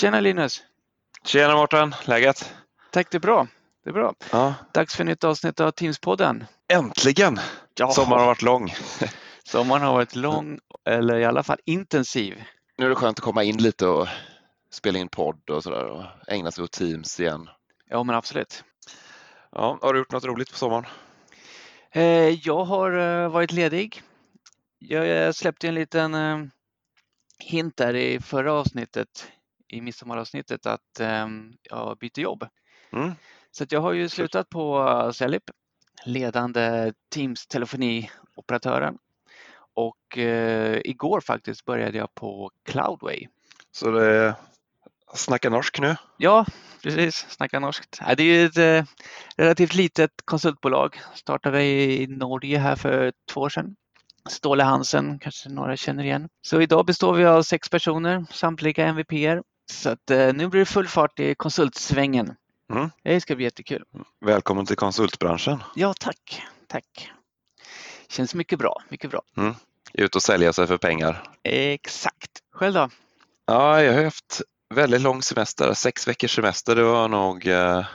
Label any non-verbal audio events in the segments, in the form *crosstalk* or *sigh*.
Tjena Linus! Tjena Mårten, läget? Tack, det är bra. Det är bra. Ja. Dags för nytt avsnitt av Teamspodden. Äntligen! Ja. Sommaren har varit lång. *laughs* Sommaren har varit lång, eller i alla fall intensiv. Nu är det skönt att komma in lite och spela in podd och sådär och ägna sig åt Teams igen. Ja, men absolut. Ja, har du gjort något roligt på sommaren? Eh, jag har eh, varit ledig. Jag släppte en liten eh, hint där i förra avsnittet, i midsommaravsnittet, att eh, jag byter jobb. Mm. Så jag har ju slutat på Cellip, ledande Teams telefonioperatören. Och eh, igår faktiskt började jag på Cloudway. Så det är snacka norsk nu? Ja, precis. Snacka norskt. Det är ju ett eh, relativt litet konsultbolag. Startade i Norge här för två år sedan. Ståle Hansen, kanske några känner igen. Så idag består vi av sex personer, samtliga MVPer. Så att, eh, nu blir det full fart i konsultsvängen. Mm. Det ska bli jättekul. Välkommen till konsultbranschen. Ja, tack. Tack. Känns mycket bra. Mycket bra. Ut och sälja sig för pengar. Exakt. Själv då? Ja, jag har haft väldigt lång semester. Sex veckors semester, det var nog eh,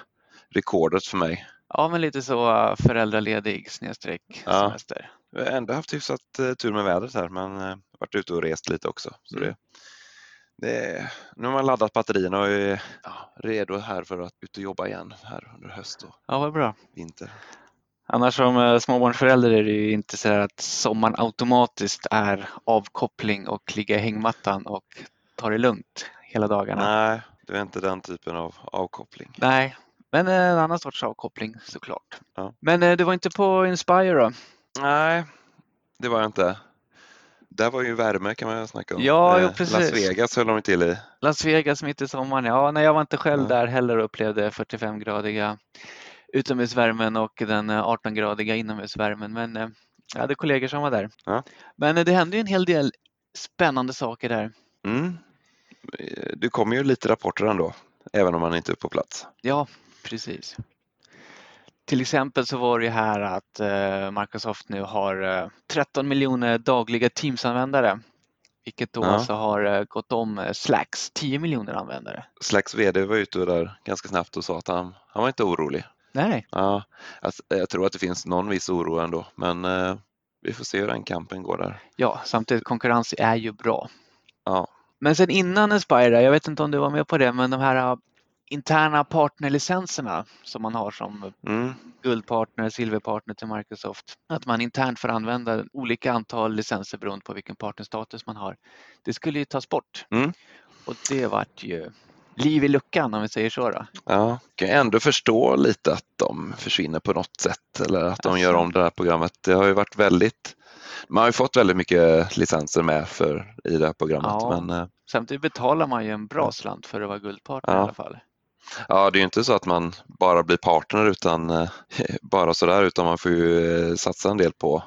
rekordet för mig. Ja, men lite så uh, föräldraledig snedstreck Ja. semester. Jag har ändå haft hyfsat eh, tur med vädret här men eh, varit ute och rest lite också. Så Mm. det, det, nu har man laddat batterierna och är ja, redo här för att ut och jobba igen här under höst och Ja, vad bra. vinter. Annars som uh, småbarnsförälder är det ju inte så att sommaren automatiskt är avkoppling och ligga i hängmattan och ta det lugnt hela dagarna. Nej, det är inte den typen av avkoppling. Nej, men eh, en annan sorts avkoppling såklart. Ja. Men eh, du var inte på Inspire då? Nej, det var jag inte. Där var ju värme kan man snacka om. Ja, jo, Eh, precis. Las Vegas höll de till i. Las Vegas mitt i sommaren. Ja, nej, jag var inte själv Ja. där heller och upplevde 45-gradiga utomhusvärmen och den eh, 18-gradiga inomhusvärmen. Men eh, jag hade kollegor som var där. Ja. Men eh, det hände ju en hel del spännande saker där. Mm. Eh, Det kommer ju lite rapporter ändå, även om man inte är på plats. Ja, precis. Till exempel så var det ju här att eh, Microsoft nu har eh, 13 miljoner dagliga Teams-användare. Vilket då Ja. alltså har eh, gått om eh, Slacks 10 miljoner användare. Slacks VD var ute där ganska snabbt och sa att han, han var inte orolig. Nej, Ja, alltså, jag tror att det finns någon viss oro ändå, men eh, vi får se hur den kampen går där. ja, samtidigt konkurrens är ju bra. Ja, Men sen innan Inspire, jag vet inte om du var med på det, men de här interna partnerlicenserna som man har som mm, guldpartner, silverpartner till Microsoft. Att man internt får använda olika antal licenser beroende på vilken partnerstatus man har. Det skulle ju tas bort. Mm. Och det vart ju liv i luckan om vi säger så. Då. ja. kan jag ändå förstå lite att de försvinner på något sätt eller att de Alltså. gör om det här programmet. Det har ju varit väldigt, man har ju fått väldigt mycket licenser med för i det här programmet. Ja. Men eh, Samtidigt betalar man ju en bra slant för att vara guldpartner Ja. i alla fall. Ja, det är ju inte så att man bara blir partner utan eh, *laughs* bara sådär utan man får ju eh, satsa en del på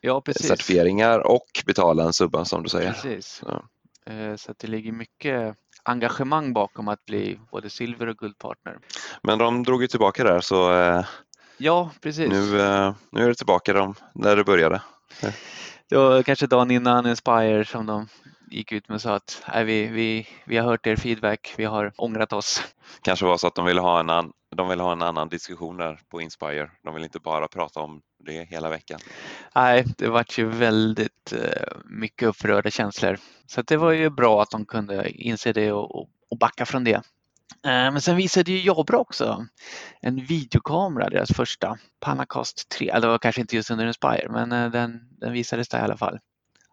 Ja, certifieringar och betala en subba som du säger. Precis. Ja. Eh, Så det ligger mycket engagemang bakom att bli både silver och guldpartner. Men de drog ju tillbaka där så Ja, precis. nu, nu är det tillbaka de, där det började. Det var kanske dagen innan Inspire som de gick ut med och sa att Nej, vi, vi, vi har hört er feedback, vi har ångrat oss. Kanske var så att de ville ha en, an, de ville ha en annan diskussion där på Inspire. De vill inte bara prata om det hela veckan. Nej, det vart ju väldigt eh, mycket upprörda känslor. Så det var ju bra att de kunde inse det och, och, backa från det. Eh, Men sen visade ju Jabra också en videokamera, deras första, Panacast 3. Eller det var kanske inte just under Inspire, men eh, den, den visades där i alla fall.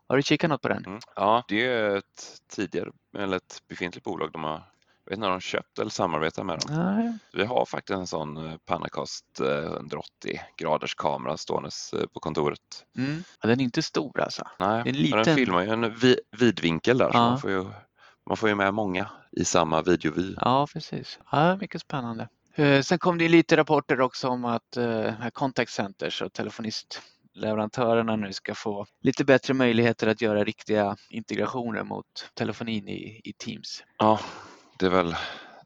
Har du kikat något på den? Mm. Ja, det är ett tidigare, eller ett befintligt bolag de har, jag vet inte om de har köpt eller samarbetar med dem. Nej. Vi har faktiskt en sån eh, Panacast eh, 180 graders kamera ståendes eh, på kontoret. Mm. Ja, den är inte stor alltså. Nej, Det är en men liten- den filmar ju en vi, vidvinkel där så Ja. man får, ju, man får ju med många i samma videovy. Ja, precis. Ja, mycket spännande. Eh, Sen kom det lite rapporter också om att eh, här contact centers och telefonistleverantörerna nu ska få lite bättre möjligheter att göra riktiga integrationer mot telefonin i, i Teams. Ja, det är väl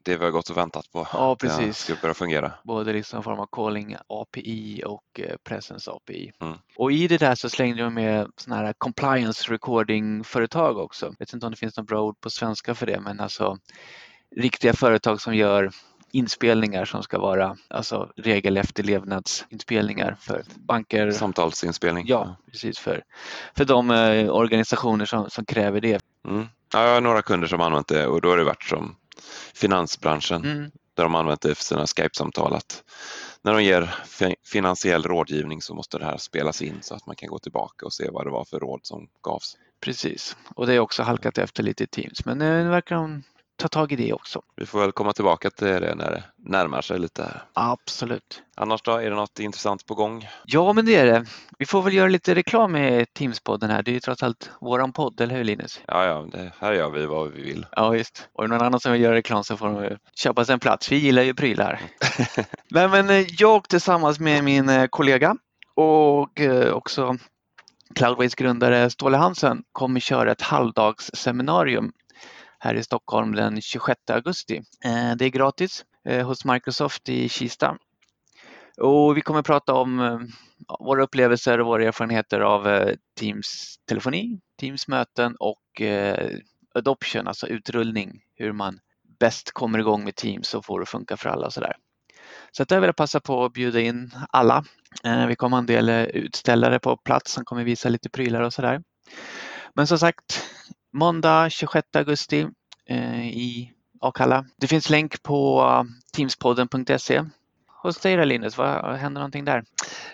det vi har gått och väntat på. Ja, att det precis. ska börja fungera. Både liksom i form av calling API och eh, presence API. Mm. Och i det där så slängde de med sådana här compliance recording företag också. Jag vet inte om det finns något bra ord på svenska för det men alltså riktiga företag som gör inspelningar som ska vara alltså regelefterlevnadsinspelningar för banker. Samtalsinspelning. Ja, precis för, för de eh, organisationer som, som kräver det. Mm. Ja, jag har några kunder som använt det och då har det varit som finansbranschen Mm. där de använt det för sina Skype-samtal. Att när de ger fi- finansiell rådgivning så måste det här spelas in så att man kan gå tillbaka och se vad det var för råd som gavs. Precis, och det är också halkat efter lite i Teams men eh, nu verkar de ta tag i det också. Vi får väl komma tillbaka till det när det närmar sig lite. här. Absolut. Annars då, är det något intressant på gång? Ja, men det är det. Vi får väl göra lite reklam med Teams-podden här. Det är ju trots allt våran podd, eller hur Linus? Ja, ja, det, här gör vi vad vi vill. Ja, visst. Och är det någon annan som vill göra reklam så får de köpa sig en plats. Vi gillar ju prylar. *laughs* *laughs* Nej, men eh, jag tillsammans med min eh, kollega och eh, också Cloudways grundare Ståle Hansen kommer köra ett halvdagsseminarium här i Stockholm den 26 augusti. Eh, det är gratis eh, hos Microsoft i Kista. Och vi kommer prata om eh, våra upplevelser och våra erfarenheter av Teams telefoni, Teams möten och adoption, alltså utrullning, hur man bäst kommer igång med Teams och får det att funka för alla och sådär. Så att där vill jag passa på att bjuda in alla. Vi kommer ha en del utställare på plats som kommer visa lite prylar och sådär. Men som sagt, måndag 26 augusti eh, i Akalla. Det finns länk på eh, teamspodden.se. Hos dig då Linus, vad händer någonting där?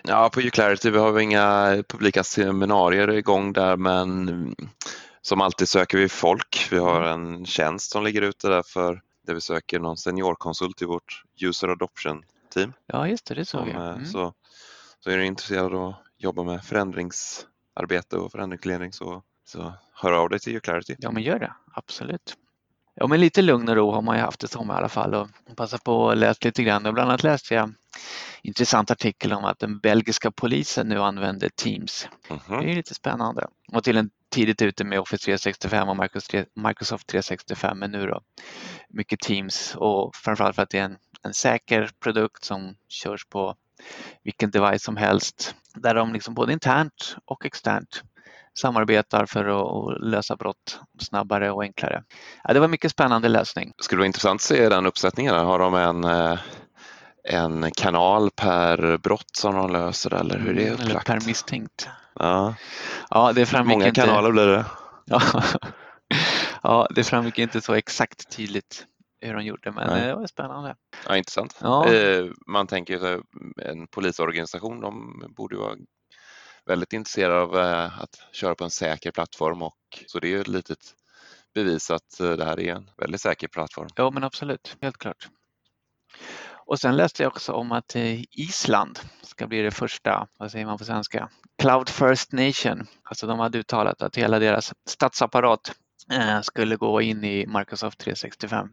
Ja, på Uclarity vi har vi inga publika seminarier igång där men som alltid söker vi folk. Vi har en tjänst som ligger ute där för där vi söker någon seniorkonsult till vårt user adoption team. Ja just det, det såg Som, jag. eh, Mm. så, så är du intresserad av att jobba med förändringsarbete och förändringsledning så, så hör av dig till Uclarity. Ja men gör det, absolut. Ja men lite lugn och ro har man ju haft i sommar i alla fall och passa på att läsa lite grann. Och bland annat läste jag en intressant artikel om att den belgiska polisen nu använder Teams. Mhm. Det är lite spännande. Och till en tidigt ute med Office 365 och Microsoft- Microsoft 365 men nu då mycket Teams och framförallt för att det är en, en säker produkt som körs på vilken device som helst där de liksom både internt och externt samarbetar för att att lösa brott snabbare och enklare. Ja, det var mycket spännande läsning. Det skulle vara intressant att se den uppsättningen. Har de en, eh, en kanal per brott som de löser eller hur det är Eller upplagt? per misstänkt. Ja. Ja, det framgick Många inte. kanaler blir det. Ja. *laughs* ja, det framgick inte så exakt tydligt hur de gjorde men Nej. det var spännande. Ja, intressant. Ja. Eh, Man tänker ju här, en polisorganisation, de borde ju vara väldigt intresserade av eh, att köra på en säker plattform och så det är ju ett litet bevis att eh, det här är en väldigt säker plattform. Ja men absolut, helt klart. Och sen läste jag också om att eh, Island ska bli det första, vad säger man på svenska, Cloud First Nation. Alltså de hade uttalat att hela deras statsapparat skulle gå in i Microsoft 365.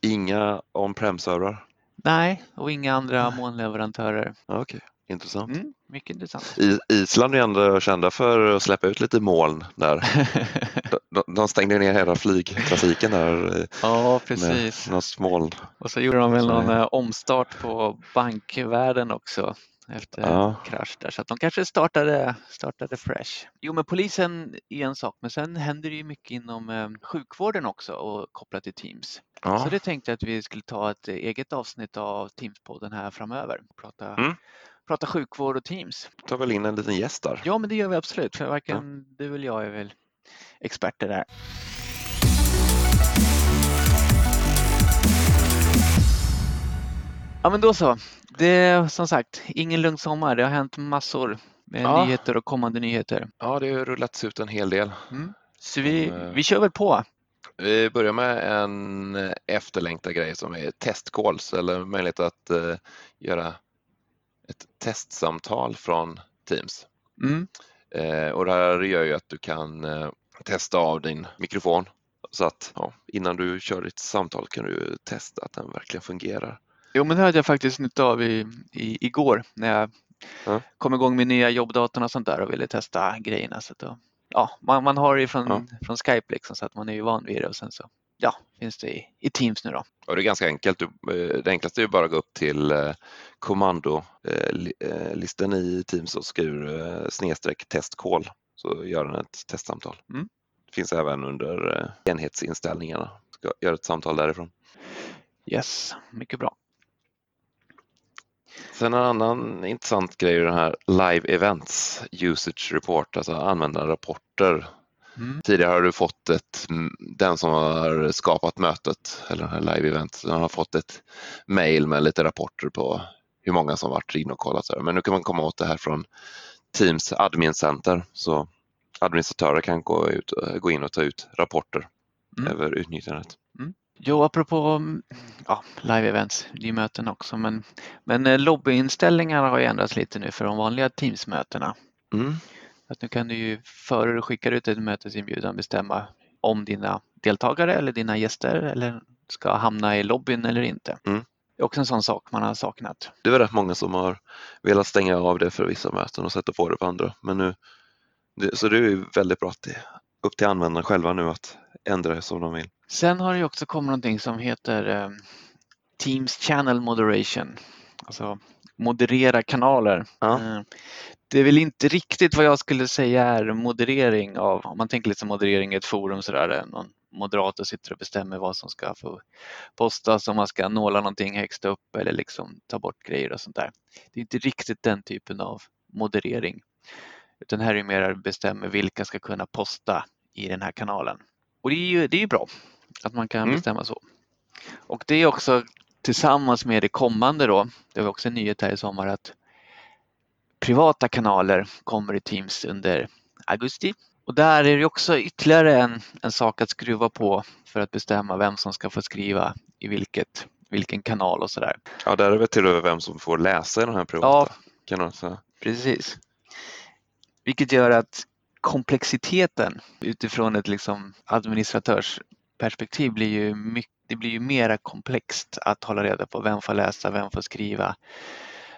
Inga on-prem-servrar. Nej, och inga andra Nej. molnleverantörer. Ja, Okej, intressant. Mm, mycket intressant. I, Island är ändå kända för att släppa ut lite moln där. *laughs* De, de, de stängde ner hela flygtrafiken där ja, precis. något moln. Och så gjorde de väl någon eh, omstart på bankvärlden också efter Ja. krasch där. Så att de kanske startade, startade fresh. Jo, men polisen är en sak, men sen händer det ju mycket inom eh, sjukvården också och kopplat till Teams. Ja. Så det tänkte jag att vi skulle ta ett eget avsnitt av Teams-podden här framöver. Prata, Mm. Prata sjukvård och Teams. tar väl in en liten gäst där. Ja, men det gör vi absolut, för varken du eller jag är väl experter där. Ja, men då så. Det är som sagt ingen lugn sommar. Det har hänt massor med Ja. nyheter och kommande nyheter. Ja, det har rullats ut en hel del. Så vi, Eh. vi kör väl på. Vi börjar med en efterlängtad grej som är testcalls eller möjlighet att eh, göra ett testsamtal från Teams. Mm. Eh, och det här gör ju att du kan eh, testa av din mikrofon så att ja, innan du kör ditt samtal kan du testa att den verkligen fungerar. Jo, men det hade jag faktiskt nytta av i, i, igår när jag Ja. kom igång med nya jobbdatorn och sånt där och ville testa grejerna. Så att då, ja, man, man har det från, Ja. från Skype liksom, så att man är ju van vid det och sen så ja, finns det i, i Teams nu då. Och det är ganska enkelt. Eh, det enklaste är bara att gå upp till eh, kommandolistan i Teams och skriver snedstreck testcall så gör den ett testsamtal. Mm. Det finns även under enhetsinställningarna. Ska göra ett samtal därifrån. Yes, mycket bra. Sen en annan intressant grej är den här Live Events Usage Report, alltså användarrapporter. Mm. Tidigare har du fått ett, den som har skapat mötet eller Live Event, den har fått ett mail med lite rapporter på hur många som varit inne och kollat. Men nu kan man komma åt det här från Teams Admin Center så administratörer kan gå, ut, gå in och ta ut rapporter mm. över utnyttjandet. Mm. Jo, apropå ja, live-events, det är möten också, men, men eh, lobbyinställningarna har ju ändrats lite nu för de vanliga Teams-mötena. Mm. Att nu kan du ju före du skickar ut ett mötesinbjudan bestämma om dina deltagare eller dina gäster eller ska hamna i lobbyn eller inte. Mm. Det är också en sån sak man har saknat. Det är rätt många som har velat stänga av det för vissa möten och sätta på det på andra. Men nu, det, så det är ju väldigt bra att det upp till användarna själva nu att ändra det som de vill. Sen har det också kommit någonting som heter eh, Teams Channel Moderation. Alltså moderera kanaler. Ja. Eh, det är väl inte riktigt vad jag skulle säga är moderering av, om man tänker lite som moderering i ett forum sådär, någon moderator sitter och bestämmer vad som ska få postas, om man ska nåla någonting högst upp eller liksom ta bort grejer och sånt där. Det är inte riktigt den typen av moderering. Utan här är det mer att bestämma vilka ska kunna posta i den här kanalen. Och det är ju, det är ju bra att man kan mm. bestämma så. Och det är också tillsammans med det kommande då, det var också en nyhet här i sommar att privata kanaler kommer i Teams under augusti. Och där är det också ytterligare en, en sak att skruva på för att bestämma vem som ska få skriva i vilket, vilken kanal och sådär. Ja, där är det till och med vem som får läsa i den här privata ja, kanalen. Precis. Vilket gör att komplexiteten utifrån ett liksom administratörsperspektiv blir ju mycket, det blir ju mera komplext att hålla reda på vem får läsa, vem får skriva,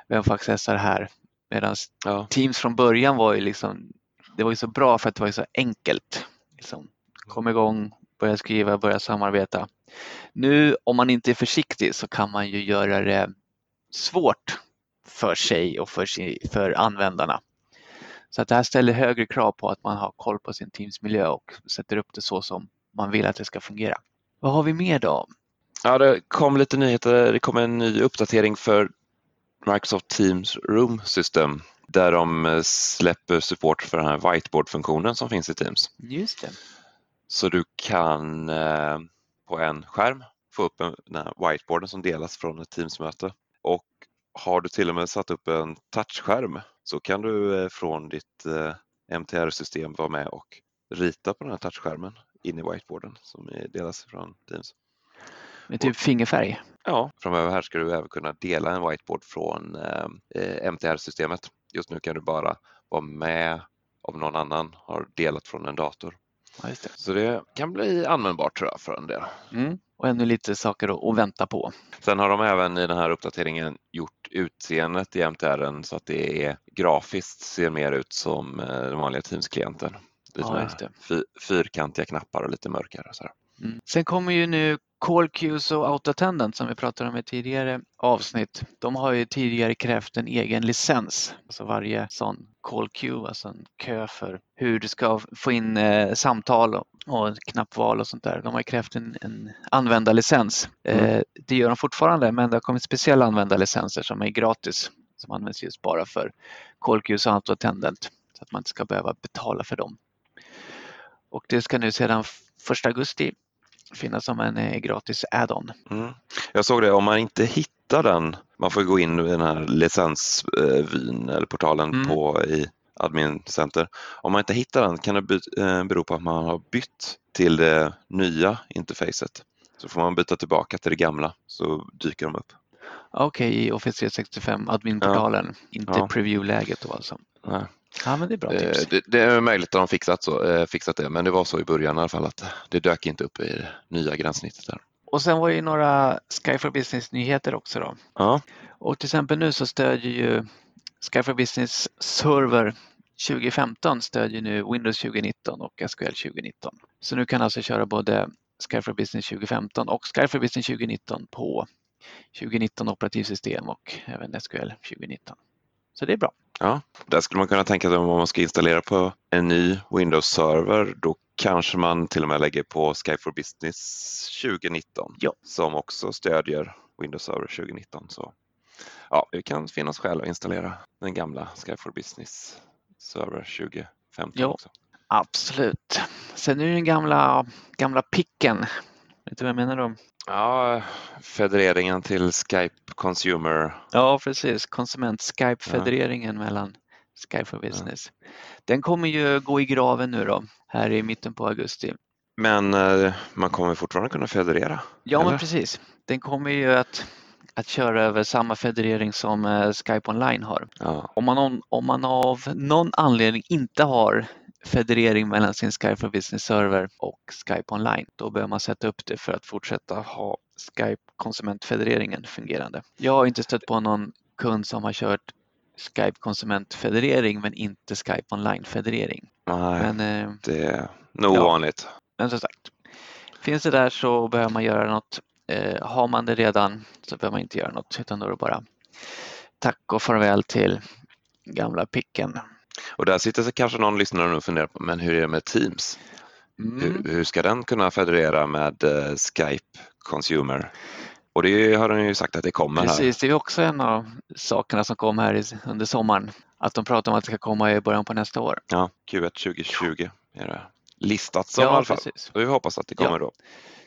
vem får accessa det här. Medan ja. Teams från början var ju liksom, det var ju så bra för att det var så enkelt. Liksom, kom igång, börja skriva, börja samarbeta. Nu om man inte är försiktig så kan man ju göra det svårt för sig och för, sig, för användarna. Så att det här ställer högre krav på att man har koll på sin Teams-miljö och sätter upp det så som man vill att det ska fungera. Vad har vi mer då? Ja, det kom lite nyheter. Det kom en ny uppdatering för Microsoft Teams Room System där de eh, släpper support för den här whiteboard-funktionen som finns i Teams. Just det. Så du kan eh, på en skärm få upp den här whiteboarden som delas från ett Teams-möte. Och har du till och med satt upp en touchskärm så kan du eh, från ditt MTR-system vara med och rita på den här touchskärmen in i whiteboarden som delas från Teams. Med typ fingerfärg? Ja, framöver här ska du även kunna dela en whiteboard från eh, MTR-systemet. Just nu kan du bara vara med om någon annan har delat från en dator. Ja, det. Så det kan bli användbart tror jag för en del. Mm. Och ännu lite saker att vänta på. Sen har de även i den här uppdateringen gjort utseendet i MTR så att det är grafiskt ser mer ut som eh, den vanliga Teams-klienten. Lite ja, fyrkantiga knappar och lite mörkare. Så mm. Sen kommer ju nu Call Queues och Autotendant som vi pratade om i tidigare avsnitt, de har ju tidigare krävt en egen licens. Alltså varje sån call queue, alltså en kö för hur du ska få in eh, samtal och knappval och sånt där. De har krävt en, en användarlicens. Mm. Eh, det gör de fortfarande men det har kommit speciella användarlicenser som är gratis som används just bara för call queues och Autotendant så att man inte ska behöva betala för dem. Och det ska nu sedan 1 augusti finnas som en eh, gratis add-on. Mm. Jag såg det, om man inte hittar den, man får gå in i den här licensvyn eller portalen mm. på i Admin Center. Om man inte hittar den kan det eh, bero på att man har bytt till det nya interfacet. Så får man byta tillbaka till det gamla så dyker de upp. Okej, okay, i Office 365 adminportalen, ja. inte ja. preview-läget då alltså? Nej. Ja, men det är bra eh, tips. Det, det, är möjligt att de fixat, så, eh, fixat det, men det var så i början i alla fall att det dök inte upp i det nya gränssnittet. Där. Och sen var det några Sky for Business-nyheter också. Då. Ja. Och till exempel nu så stödjer ju Sky for Business Server 2015 stödjer nu Windows 2019 och SQL 2019. Så nu kan alltså köra både Skype for Business 2015 och Skype for Business 2019 på 2019 operativsystem och även SQL 2019. Så det är bra. Ja, där skulle man kunna tänka sig om man ska installera på en ny Windows-server, då kanske man till och med lägger på Skype for Business 2019 ja. som också stödjer Windows Server 2019. Så ja, det kan finnas skäl att installera den gamla Skype for Business Server 2015 ja, också. Absolut. Sen är det den gamla, gamla picken. Vet du vad jag menar då? Ja, federeringen till Skype Consumer. Ja, precis. Konsument-Skype-federeringen ja. mellan Skype for Business. Ja. Den kommer ju gå i graven nu då, här i mitten på augusti. Men eh, man kommer fortfarande kunna federera? Ja, eller? men precis. Den kommer ju att, att köra över samma federering som eh, Skype Online har. Ja. Om, man, om man av någon anledning inte har federering mellan sin Skype for Business server och Skype Online. Då behöver man sätta upp det för att fortsätta ha Skype konsumentfedereringen fungerande. Jag har inte stött på någon kund som har kört Skype konsumentfederering men inte Skype online-federering. Nej, men, eh, det är nog ja, vanligt. Men som sagt, finns det där så behöver man göra något. Eh, har man det redan så behöver man inte göra något utan då är det bara tack och farväl till gamla picken. Och där sitter sig kanske någon lyssnare och funderar på, men hur är det med Teams? Mm. Hur, hur, ska den kunna federera med uh, Skype Consumer? Och det har den ju sagt att det kommer. Precis, här. det är också en av sakerna som kom här under sommaren. Att de pratar om att det ska komma i början på nästa år. Ja, Q1 2020 är det listat som ja, i alla fall. Precis. Och vi hoppas att det kommer ja. då.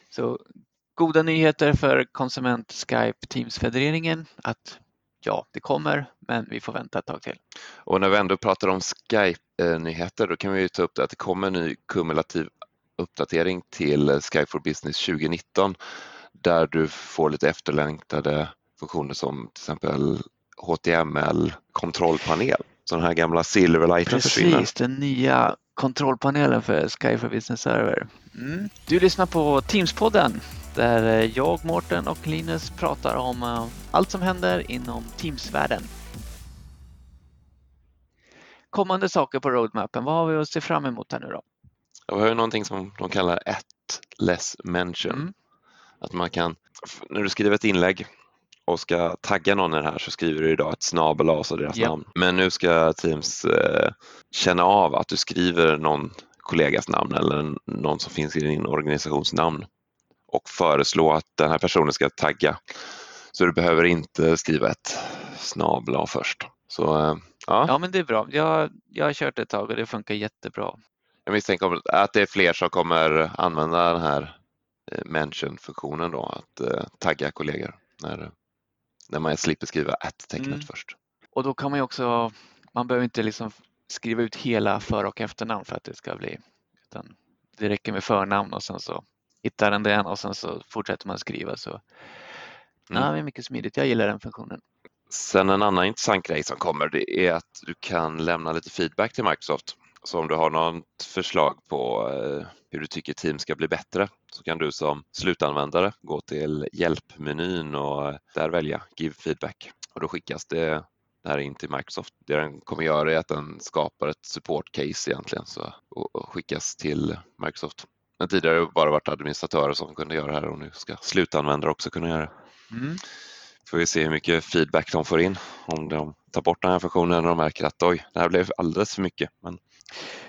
Så goda nyheter för konsument Skype Teams-federeringen att ja, det kommer, men vi får vänta ett tag till. Och när vi ändå pratar om Skype-nyheter, då kan vi ta upp det att det kommer en ny kumulativ uppdatering till Skype for Business 2019 där du får lite efterlängtade funktioner som till exempel HTML kontrollpanel. Så den här gamla Silverlighten försvinner. Precis, den nya kontrollpanelen för Skype for Business Server. Mm. Du lyssnar på Teams-podden där eh, jag, Mårten och Linus pratar om eh, allt som händer inom Teams-världen. Kommande saker på roadmappen, vad har vi att se fram emot här nu då? Vi har ju någonting som de kallar ett less mention. Mm. Att man kan, när du skriver ett inlägg och ska tagga någon i det här så skriver du idag ett snabel och så deras yep. namn. Men nu ska Teams eh, känna av att du skriver någon kollegas namn eller någon som finns i din organisations namn och föreslå att den här personen ska tagga. Så du behöver inte skriva ett snabel först. Så, eh, ja. ja, men det är bra. Jag, jag har kört ett tag och det funkar jättebra. Jag misstänker att det är fler som kommer använda den här eh, mention-funktionen då, att eh, tagga kollegor när, när man slipper skriva att-tecknet mm. först. Och då kan man ju också, man behöver inte liksom skriva ut hela för och efternamn för att det ska bli, utan det räcker med förnamn och sen så hittar den den och sen så fortsätter man skriva så mm. ja, det är mycket smidigt. Jag gillar den funktionen. Sen en annan intressant grej som kommer det är att du kan lämna lite feedback till Microsoft. Så om du har något förslag på eh, hur du tycker Teams ska bli bättre så kan du som slutanvändare gå till hjälpmenyn och där välja Give feedback och då skickas det det här in till Microsoft. Det den kommer göra är att den skapar ett support case egentligen så, och skickas till Microsoft. Men tidigare har det bara varit administratörer som kunde göra det här och nu ska slutanvändare också kunna göra det. Mm. Får vi se hur mycket feedback de får in om de tar bort den här funktionen och de märker att oj, det här blev alldeles för mycket. Men...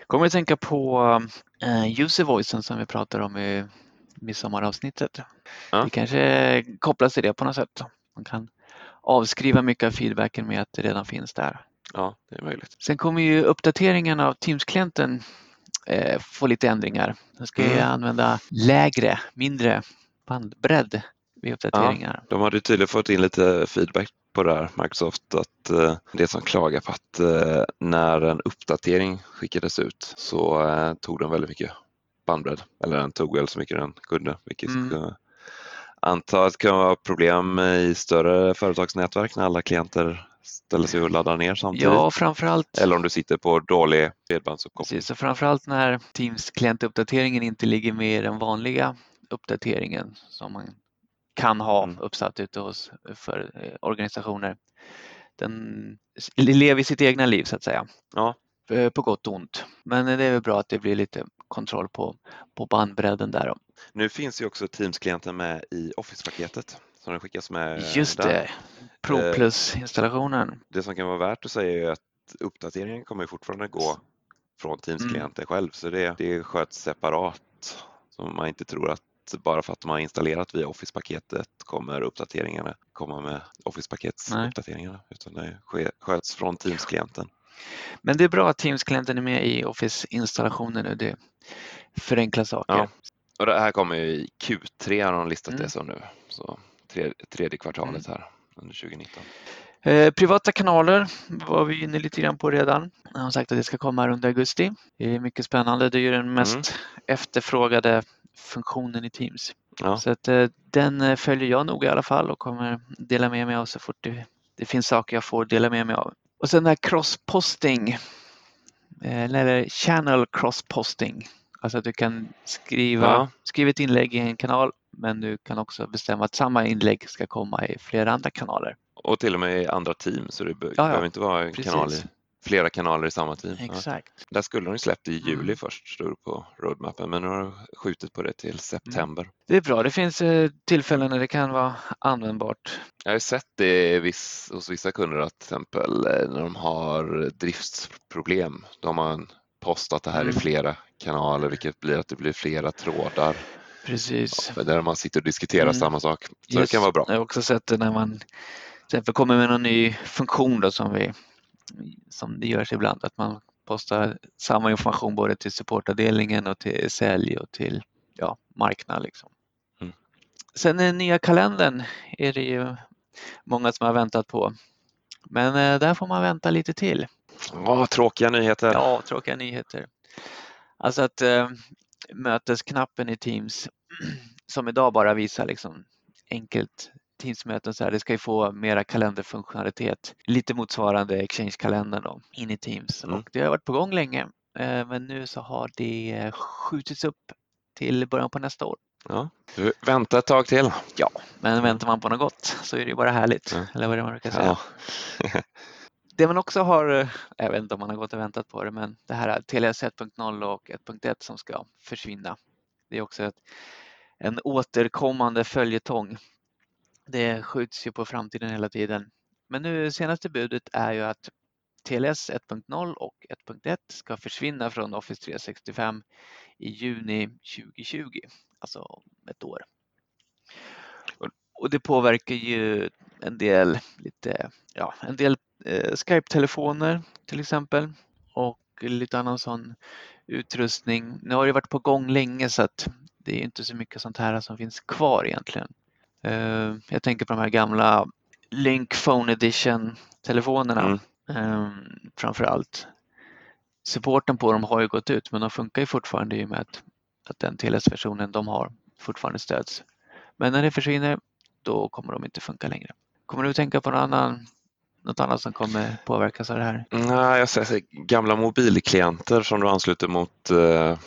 Kommer att tänka på uh, user voicen som vi pratade om i midsommaravsnittet. Ja. Det kanske kopplas till det på något sätt. Man kan avskriva mycket av feedbacken med att det redan finns där. Ja, det är möjligt. Sen kommer ju uppdateringen av Teams-klienten eh, få lite ändringar. Nu ska mm. använda lägre, mindre bandbredd vid uppdateringar. Ja, de hade tydligen fått in lite feedback på det här, Microsoft, att eh, det som klagar på att eh, när en uppdatering skickades ut så eh, tog den väldigt mycket bandbredd. Eller den tog väl så mycket den kunde, vilket mm. antar att kan vara problem i större företagsnätverk när alla klienter ställer sig och laddar ner samtidigt. Ja, framförallt. Eller om du sitter på dålig bredbandsuppkoppling. Precis, så framförallt när Teams klientuppdateringen inte ligger med i den vanliga uppdateringen som man kan ha mm. uppsatt ute hos för eh, organisationer. Den lever sitt egna liv så att säga. Ja. På gott och ont. Men det är väl bra att det blir lite kontroll på, på bandbredden där. Nu finns ju också Teams-klienten med i Office-paketet. Så den skickas med Just där. det, Pro Eh, Plus-installationen. Det som kan vara värt att säga är att uppdateringen kommer fortfarande gå från Teams-klienten själv så det, det sköts separat. Så man inte tror att bara för att de har installerat via Office-paketet kommer uppdateringarna komma med. Office-paketsuppdateringarna utan det sköts från Teams-klienten. Men det är bra att Teams-klienten är med i Office-installationen nu. Det förenklar saker. Ja. Och det här kommer ju i Q3 har de listat Mm. det som nu. Så tredje, tredje kvartalet här under 2019. Eh, privata kanaler var vi inne lite grann på redan. Jag har sagt att det ska komma här under augusti. Det är mycket spännande. Det är ju den mest Mm. efterfrågade funktionen i Teams. Ja. Så att, eh, den eh, följer jag nog i alla fall och kommer dela med mig av så fort det, det finns saker jag får dela med mig av. Och sen den här cross-posting, eh, eller channel cross-posting. Alltså att du kan skriva, Ja. skriva ett inlägg i en kanal men du kan också bestämma att samma inlägg ska komma i flera andra kanaler. Och till och med i andra team så det be- ja. behöver inte vara en Precis. kanal i, flera kanaler i samma team. Ja. Exakt. Där skulle de släppt i juli Mm. först, stod det på roadmappen, men nu har de skjutit på det till september. Det är bra. Det finns eh, tillfällen när det kan vara användbart. Jag har sett det viss, hos vissa kunder att till exempel eh, när de har driftsproblem, då har man postat det här Mm. i flera kanaler vilket blir att det blir flera trådar Precis. där man sitter och diskuterar Mm. samma sak. Så Just, det kan vara bra. Jag har också sett det när man till exempel kommer med någon ny funktion då som, vi, som det görs ibland, att man postar samma information både till supportavdelningen och till sälj och till ja, marknad. Liksom. Mm. Sen den nya kalendern är det ju många som har väntat på. Men eh, där får man vänta lite till. Ja, tråkiga nyheter. Ja, tråkiga nyheter. Alltså att eh, mötesknappen i Teams *clears throat* som idag bara visar liksom enkelt Teamsmöten så här, det ska ju få mera kalenderfunktionalitet. Lite motsvarande Exchange-kalendern då, in i Teams. Mm. Och det har varit på gång länge eh, men nu så har det skjutits upp till början på nästa år. Ja. Du, vänta ett tag till. Men väntar man på något gott så är det ju bara härligt. Ja. Eller vad det man brukar säga. Ja. *laughs* Det man också har, eh, jag vet inte om man har gått och väntat på det, men det här TLS 1.0 och 1.1 som ska försvinna. Det är också ett, en återkommande följetong. Det skjuts ju på framtiden hela tiden. Men nu senaste budet är ju att TLS 1.0 och 1.1 ska försvinna från Office 365 i juni 2020, alltså om ett år. Och det påverkar ju en del, lite, ja, en del eh, Skype-telefoner till exempel och lite annan sån utrustning. Nu har det varit på gång länge så att det är inte så mycket sånt här som finns kvar egentligen. Eh, jag tänker på de här gamla Link Phone Edition telefonerna Mm. eh, framför allt. Supporten på dem har ju gått ut men de funkar ju fortfarande i och med att, att den TLS-versionen de har fortfarande stöds. Men när det försvinner då kommer de inte funka längre. Kommer du tänka på någon annan, något annat som kommer påverkas av det här? Nej, jag säger gamla mobilklienter som du ansluter mot eh,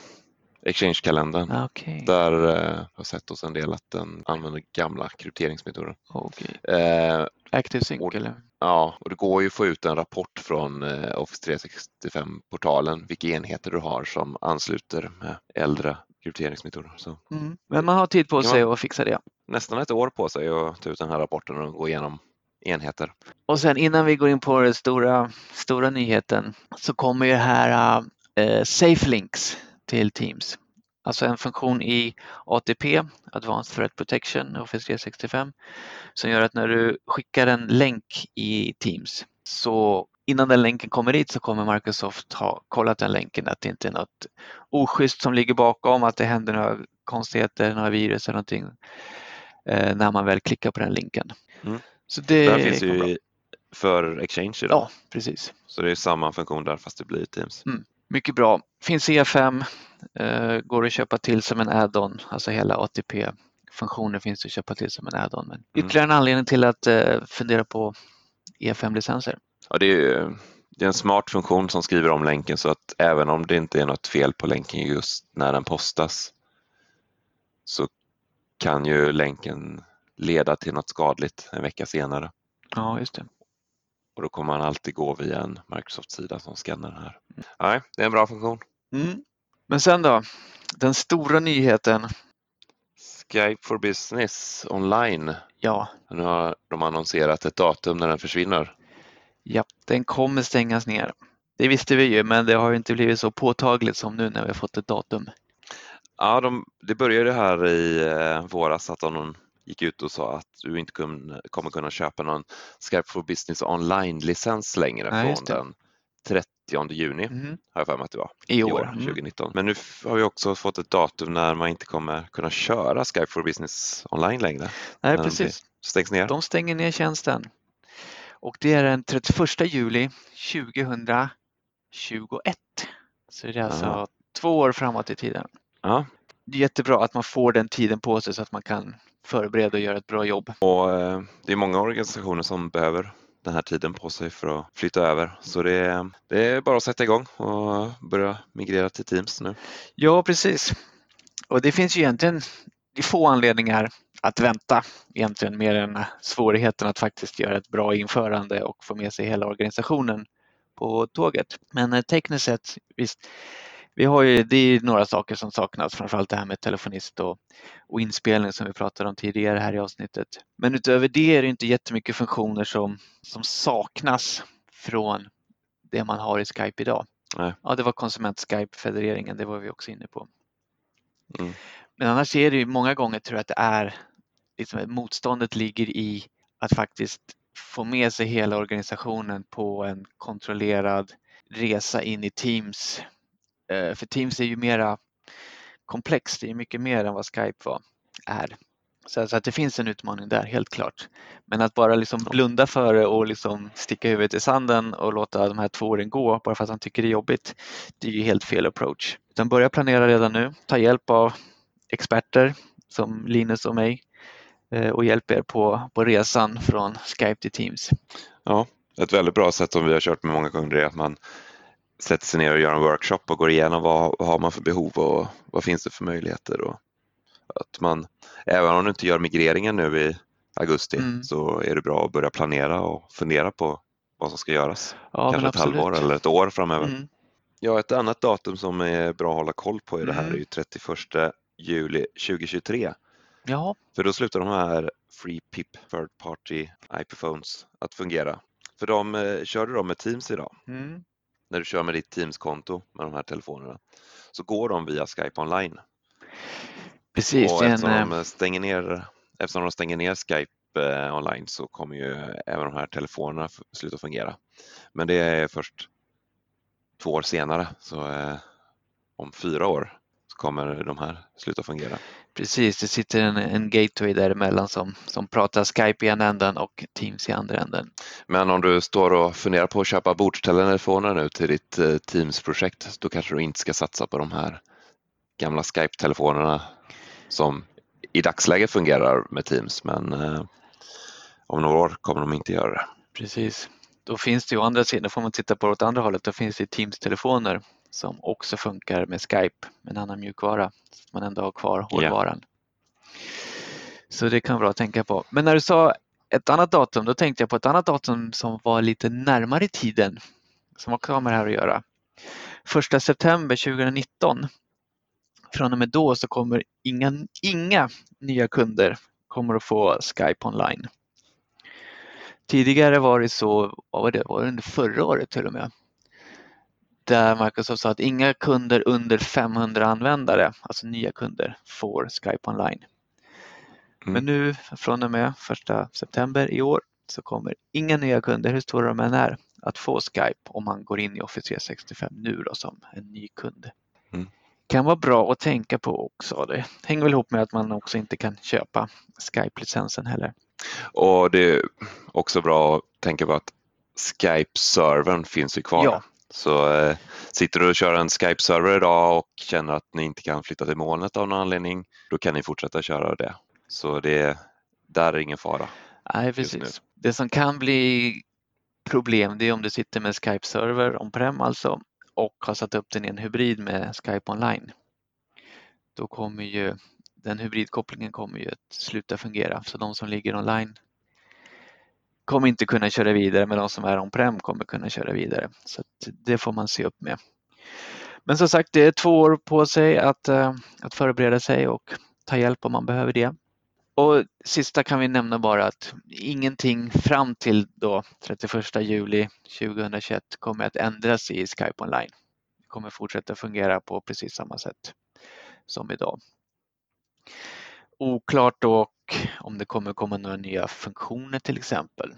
Exchange-kalendern. Ah, Okej, Där eh, har sett hos en del att den använder gamla krypteringsmetoder. okej. Eh, ActiveSync Och- eller? ja, och det går ju att få ut en rapport från eh, Office 365-portalen vilka enheter du har som ansluter med äldre krypteringsmetoder. Så Mm. Men man har tid på sig att fixa det. nästan ett år på sig att ta ut den här rapporten och gå igenom enheter. Och sen innan vi går in på den stora, stora nyheten så kommer ju här uh, Safe Links till Teams. Alltså en funktion i ATP, Advanced Threat Protection, Office 365, som gör att när du skickar en länk i Teams så innan den länken kommer dit så kommer Microsoft ha kollat den länken att det inte är något oschysst som ligger bakom, att det händer några konstigheter, några virus eller någonting eh, när man väl klickar på den länken. Mm. Så det här finns bra. ju för Exchange idag. Ja, precis. Så det är samma funktion där fast det blir Teams. Mycket bra. Finns E5, eh, går att köpa till som en add-on, alltså hela ATP-funktionen finns att köpa till som en add-on. Men Mm. ytterligare en anledning till att eh, fundera på E5-licenser. Ja, det, är, det är en smart funktion som skriver om länken så att även om det inte är något fel på länken just när den postas så kan ju länken leda till något skadligt en vecka senare. Ja, just det. Och då kommer man alltid gå via en Microsoft-sida som skannar det här. Nej, det är en bra funktion. Mm. Men sen då, den stora nyheten Skype for Business online. Ja, Nu har de annonserat ett datum när den försvinner. ja, den kommer stängas ner. Det visste vi ju, men det har inte blivit så påtagligt som nu när vi har fått ett datum. Ja, de, det började här i eh, våras att de gick ut och sa att du inte kun, kommer kunna köpa någon Skype for Business online-licens längre Nej, från den 30 juni, Mhm. har jag för mig att det var, I år. år, Mm. 2019. Men nu har vi också fått ett datum när man inte kommer kunna köra Skype for Business online längre. Nej, precis. Stängs ner. De stänger ner tjänsten. Och det är den 31 juli 2021. Så det är alltså Aha. två år framåt i tiden. Ja. Det är jättebra att man får den tiden på sig så att man kan förbereda och göra ett bra jobb. Och eh, det är många organisationer som behöver den här tiden på sig för att flytta över. Så det är, det är bara att sätta igång och börja migrera till Teams nu. Ja, precis. Och det finns ju egentligen få anledningar att vänta egentligen mer än svårigheten att faktiskt göra ett bra införande och få med sig hela organisationen på tåget. Men eh, tekniskt sett, visst, vi har ju, det är några saker som saknas, framförallt det här med telefonist och, och inspelning som vi pratade om tidigare här i avsnittet. Men utöver det är det inte jättemycket funktioner som, som saknas från det man har i Skype idag. Nej. Ja, det var konsument-Skype-federeringen, det var vi också inne på. Mm. Men annars är det ju många gånger tror jag att det är liksom motståndet ligger i att faktiskt få med sig hela organisationen på en kontrollerad resa in i Teams. Eh, För Teams är ju mera komplext, det är mycket mer än vad Skype var, är. Så så att det finns en utmaning där, helt klart. Men att bara liksom blunda för det och liksom sticka huvudet i sanden och låta de här två åren gå bara för att han tycker det är jobbigt, det är ju helt fel approach. Utan börja planera redan nu, ta hjälp av experter som Linus och mig eh, och hjälp er på, på resan från Skype till Teams. Ja, ett väldigt bra sätt som vi har kört med många kunder är att man sätter sig ner och gör en workshop och går igenom vad, vad har man för behov och vad finns det för möjligheter. Och att man, även om du inte gör migreringen nu i augusti Mm. så är det bra att börja planera och fundera på vad som ska göras. Ja, Kanske ett halvår eller ett år framöver. Mm. Ja, ett annat datum som är bra att hålla koll på i det här Mm. är ju 31 juli 2023. Ja, För då slutar de här Free PIP Third Party IP-phones att fungera. För de eh, kör du dem med Teams idag, mm. När du kör med ditt Teams-konto med de här telefonerna, så går de via Skype online. precis. och eftersom, en, de stänger ner, eftersom de stänger ner Skype eh, online så kommer ju även de här telefonerna sluta fungera. Men det är först två år senare, så eh, om fyra år så kommer de här sluta fungera. Precis, det sitter en, en gateway däremellan som, som pratar Skype i ena änden och Teams i andra änden. Men om du står och funderar på att köpa bordstelefoner nu till ditt eh, Teams-projekt, då kanske du inte ska satsa på de här gamla Skype-telefonerna som i dagsläget fungerar med Teams, men eh, om några år kommer de inte göra det. Precis. Då finns det ju å andra sidan, får man titta på det åt andra hållet, då finns det Teams-telefoner som också funkar med Skype en annan mjukvara. Så att man ändå har kvar hårdvaran. Så det kan vara bra att tänka på. Men när du sa ett annat datum, då tänkte jag på ett annat datum som var lite närmare i tiden, som också har med det här att göra. Första september 2019. Från och med då så kommer inga, inga nya kunder kommer att få Skype online. Tidigare var det så, vad var det, var det under förra året till och med? Där Microsoft sa att inga kunder under 500 användare, alltså nya kunder, får Skype online. Mm. Men nu från och med 1 september i år så kommer inga nya kunder, hur stora de än är, att få Skype om man går in i Office 365 nu då som en ny kund. Mm. Kan vara bra att tänka på också. Det hänger väl ihop med att man också inte kan köpa Skype-licensen heller. Och det är också bra att tänka på att Skype-servern finns ju kvar. Ja. Så eh, sitter du och kör en Skype-server idag och känner att ni inte kan flytta till molnet av någon anledning, då kan ni fortsätta köra det. Så det, där är ingen fara. Nej, precis. Det som kan bli problem det är om du sitter med Skype-server on-prem alltså och har satt upp den i en hybrid med Skype online. Då kommer ju den hybridkopplingen kommer ju att sluta fungera så de som ligger online kommer inte kunna köra vidare men de som är on-prem kommer kunna köra vidare. Så att det får man se upp med. Men som sagt, det är två år på sig att, eh, att förbereda sig och ta hjälp om man behöver det. Och sista kan vi nämna bara att ingenting fram till då 31 juli 2021 kommer att ändras i Skype Online. Det kommer fortsätta fungera på precis samma sätt som idag. Oklart dock om det kommer komma några nya funktioner till exempel.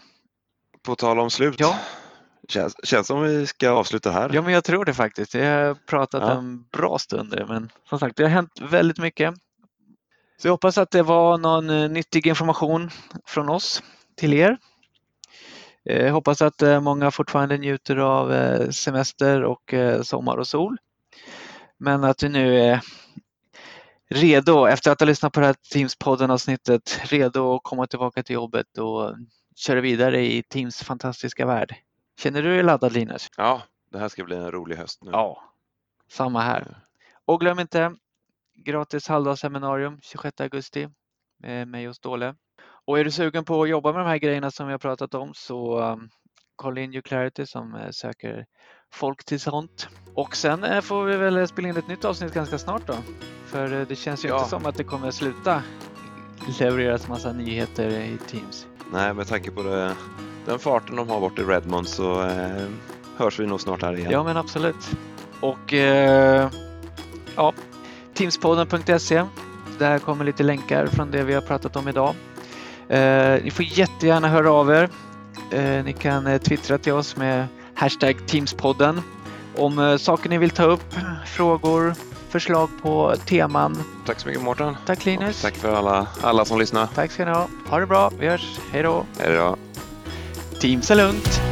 På tal om slut. Ja. Känns, känns som vi ska avsluta här. Ja, men jag tror det faktiskt. Vi har pratat Ja. en bra stund men som sagt, det har hänt väldigt mycket. Så jag hoppas att det var någon eh, nyttig information från oss till er. Eh, Jag hoppas att eh, många fortfarande njuter av semester och sommar och sol. Men att du nu är redo, efter att ha lyssnat på det här Teams-podden avsnittet, redo att komma tillbaka till jobbet och köra vidare i Teams fantastiska värld. Känner du dig laddad Linus? Ja, det här ska bli en rolig höst nu. Ja, samma här. Och glöm inte gratis halvdagsseminarium 26 augusti med mig och Ståle. Och är du sugen på att jobba med de här grejerna som vi har pratat om så um, kolla in Uclarity som eh, söker folk till sånt. Och sen eh, får vi väl spela in ett nytt avsnitt ganska snart då. För eh, det känns ju Ja. inte som att det kommer sluta levereras massa nyheter i Teams. Nej, med tanke på det, den farten de har bort i Redmond så eh, hörs vi nog snart här igen. Ja men absolut. Och eh, ja, Teamspodden.se. Där kommer lite länkar från det vi har pratat om idag. Eh, ni får jättegärna höra av er. Eh, ni kan twittra till oss med hashtag Teamspodden om eh, saker ni vill ta upp, frågor, förslag på teman. Tack så mycket Mårten. Tack Och Linus. tack för alla, alla som lyssnar. Tack ska ni ha. Ha det bra. Vi hörs. Hej då. Hej då. Teams är lugnt.